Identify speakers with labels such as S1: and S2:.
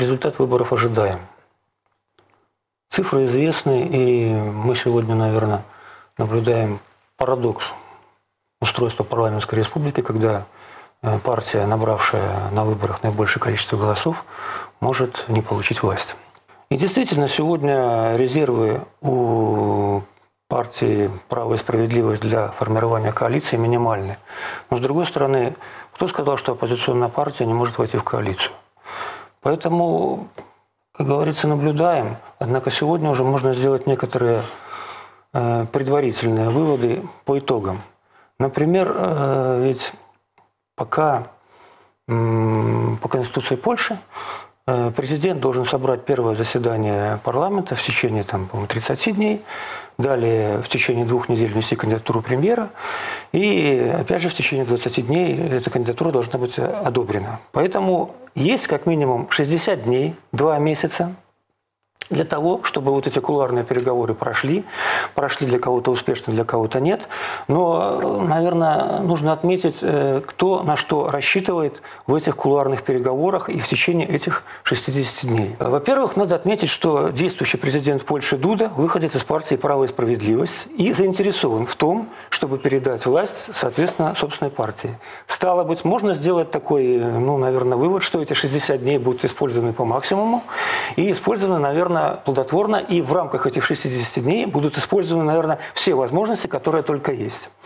S1: результат выборов ожидаем. Цифры известны, и мы сегодня, наверное, наблюдаем парадокс устройства парламентской республики, когда э, партия, набравшая на выборах наибольшее количество голосов, может не получить власть. И действительно, сегодня резервы у партии «Право и справедливость» для формирования коалиции минимальны. Но, с другой стороны, кто сказал, что оппозиционная партия не может войти в коалицию? Поэтому, как говорится, наблюдаем. Однако сегодня уже можно сделать некоторые э, предварительные выводы по итогам. Например, э, ведь пока по Конституции Польши э, президент должен собрать первое заседание парламента в течение там, 30 дней, далее в течение двух недель внести кандидатуру премьера, и опять же в течение 20 дней эта кандидатура должна быть одобрена. Поэтому есть как минимум 60 дней, 2 месяца для того, чтобы вот эти кулуарные переговоры прошли. Прошли для кого-то успешно, для кого-то нет. Но, наверное, нужно отметить, э, кто на что рассчитывает в этих кулуарных переговорах и в течение этих 60 дней. Во-первых, надо отметить, что действующий президент Польши Дуда выходит из партии «Право и справедливость» и заинтересован в том, чтобы передать власть, соответственно, собственной партии. Стало быть, можно сделать такой, ну, наверное, вывод, что эти 60 дней будут использованы по максимуму и использованы, наверное, максимально плодотворно, и в рамках этих 60 дней будут использованы, наверное, все возможности, которые только есть.